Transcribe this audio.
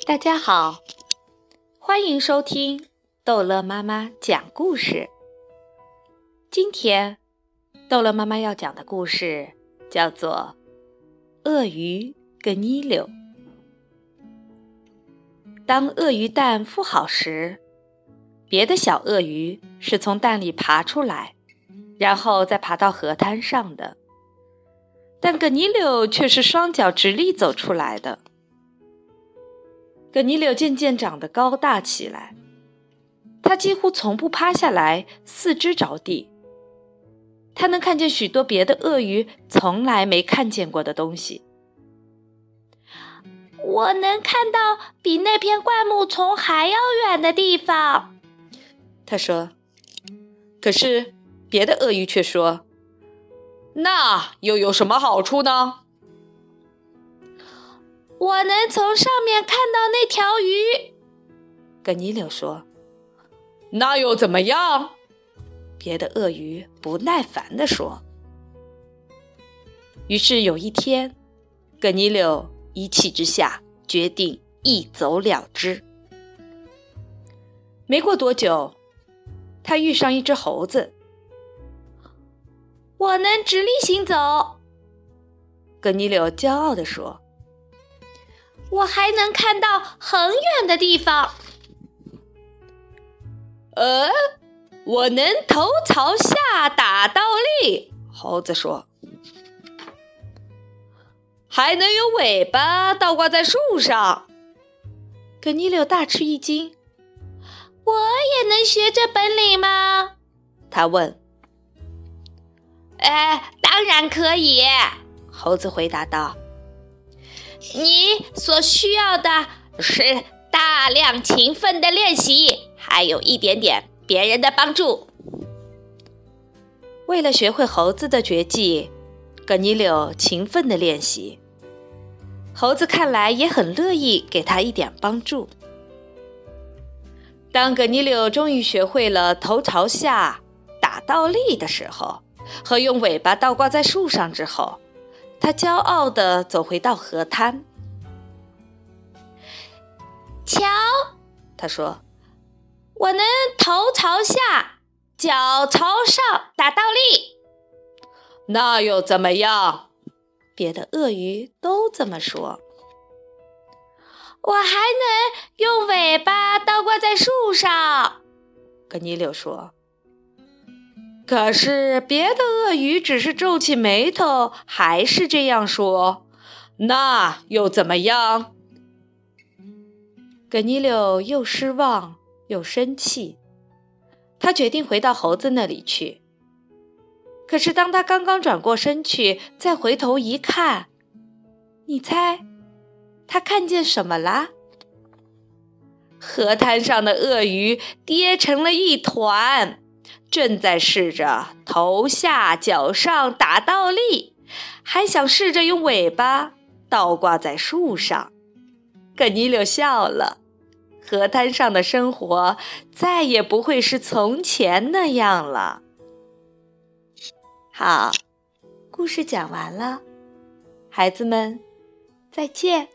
大家好，欢迎收听逗乐妈妈讲故事。今天，逗乐妈妈要讲的故事叫做《鳄鱼跟妮柳》。当鳄鱼蛋孵好时，别的小鳄鱼是从蛋里爬出来，然后再爬到河滩上的，但葛尼柳却是双脚直立走出来的。葛尼柳渐渐长得高大起来，他几乎从不趴下来，四肢着地。他能看见许多别的鳄鱼从来没看见过的东西。我能看到比那片灌木丛还要远的地方，他说。可是别的鳄鱼却说：“那又有什么好处呢？”我能从上面看到那条鱼，格尼柳说：“那又怎么样？”别的鳄鱼不耐烦地说。于是有一天，格尼柳一气之下决定一走了之。没过多久，他遇上一只猴子。“我能直立行走。”格尼柳骄傲地说。我还能看到很远的地方。呃，我能头朝下打倒立。猴子说：“还能有尾巴倒挂在树上。”可尼柳大吃一惊：“我也能学这本领吗？”他问。“哎，当然可以。”猴子回答道。你所需要的是大量勤奋的练习，还有一点点别人的帮助。为了学会猴子的绝技，葛尼柳勤奋的练习。猴子看来也很乐意给他一点帮助。当葛尼柳终于学会了头朝下打倒立的时候，和用尾巴倒挂在树上之后。他骄傲地走回到河滩。瞧，他说：“我能头朝下，脚朝上打倒立。”那又怎么样？别的鳄鱼都这么说。我还能用尾巴倒挂在树上。格尼柳说。可是别的鳄鱼只是皱起眉头，还是这样说。那又怎么样？葛尼柳又失望又生气，他决定回到猴子那里去。可是当他刚刚转过身去，再回头一看，你猜，他看见什么啦？河滩上的鳄鱼跌成了一团。正在试着头下脚上打倒立，还想试着用尾巴倒挂在树上。可尼柳笑了，河滩上的生活再也不会是从前那样了。好，故事讲完了，孩子们，再见。